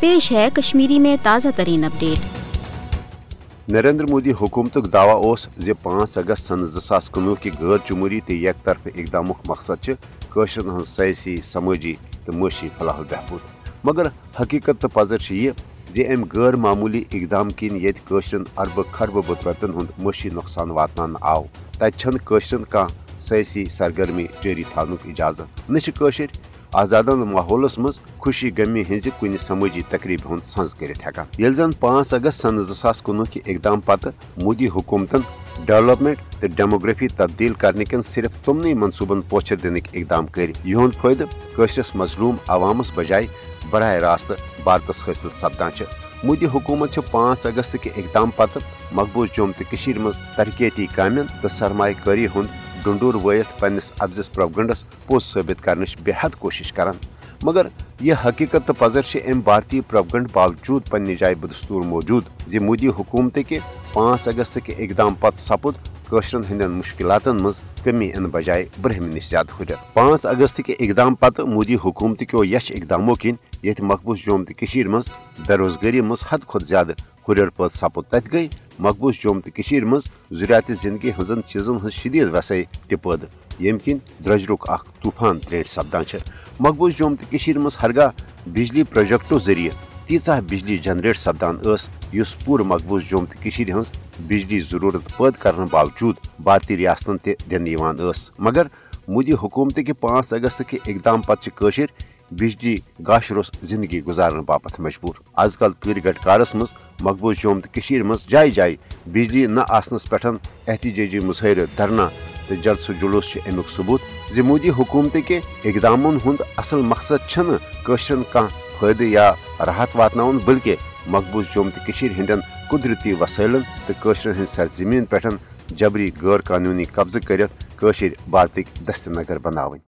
پیش ہے کشمیری میں تازہ ترین اپڈیٹ۔ نریندر مودی حکومت دعویٰ زی پانچ اگست سن زاس کنو کی غیر جمہوری تو یک طرف اقدام مقصد قشر ہن سیسی سماجی تو معاشی فلاح و بہبود۔ مگر حقیقت تو پذر یہ زی ام غیر معمولی اقدام کن یت قشر ارب خرب بت روپین ہند معاشی نقصان واتن آو، تتہ قشر سیسی سرگرمی جاری تھانک اجازت نشر آزادن ماحولس مز خوشی غمی ہز کن سمٲجی تقریب ہند سنز کرت ہکان یل زن پانچ اگست سن زاس کنوہ کے اقدام پتہ مودی حکومتن ڈیولپمنٹ تو ڈیموگرافی تبدیل کرنے کن صرف تمن منصوبن پوچھے دنک اقدام کر یہ فائدہ قشرس مظلوم عوامس بجائے براہ راست بھارتس حاصل سپدان مودی حکومت سے پانچ اگست کے اقدام پتہ مقبوض جوم تو مز ترقیتی کامین تو سرمایہ کاری ہند ڈنڈور وٲیِتھ پنٛنِس اَبزِس پرٛوپگنٛڈَس پوٚز ثٲبِت کرنٕچ بے حد کوٗشِش کران۔ مگر یہِ حقیٖقت تہٕ پَزر چھِ امہِ بھارتی پرٛوپگنٛڈ باوجوٗد پنٛنہِ جایہِ بدستوٗر موجوٗد زِ مودی حکوٗمتٕکہِ پانٛژھ اگستٕکہِ اقدام پتہٕ سپُد قشرن ہند مشکلاتن مز کمی ان بجائے برہم نش زیادہ ہُرت پانچ اگست کے اقدام پتہ مودی حکومت کیو یش اقدامو کن یت مقبوض جوم مز بے روزگاری مز حد کھت زیادہ ہُریر پت سپود تت گئی مقبوض جوم مز ضروریات زندگی ہزن چیزن ہز شدید وسائی تہ پد یم کن درجرک اخ طوفان تریٹ سپدان مقبوض جوم مز ہرگاہ بجلی پروجیکٹو ذریعہ تیژہ بجلی جنریٹ سپدان اس پور مقبوض جومت کشیر ہز بجلی ضرورت پد کرنے باوجود بھارتی ریاستن تہ دن اس مگر مودی حکومت کہ پانچ اگست کہ اقدام پتہ قشر بجلی گاشروس زندگی گزارنے باپت مجبور۔ آز کل تر گٹکارس مز مقبوض جومت تش مز جائے جائے بجلی نہ آسنس پہ احتجاجی مظاہرے دھرنا تو جلسہ جلوس سے امیک ثبوت زی مودی حکومت کہ اقدامن ہند اصل مقصد چھن کشرن کان فائدہ یا راحت واتن بلکہ مقبوض جوم تو ہند قدرتی وسائلن تو ہند سرزمین پہ جبری غیر قانونی قبضہ کرت بھارتک دست نگر بناون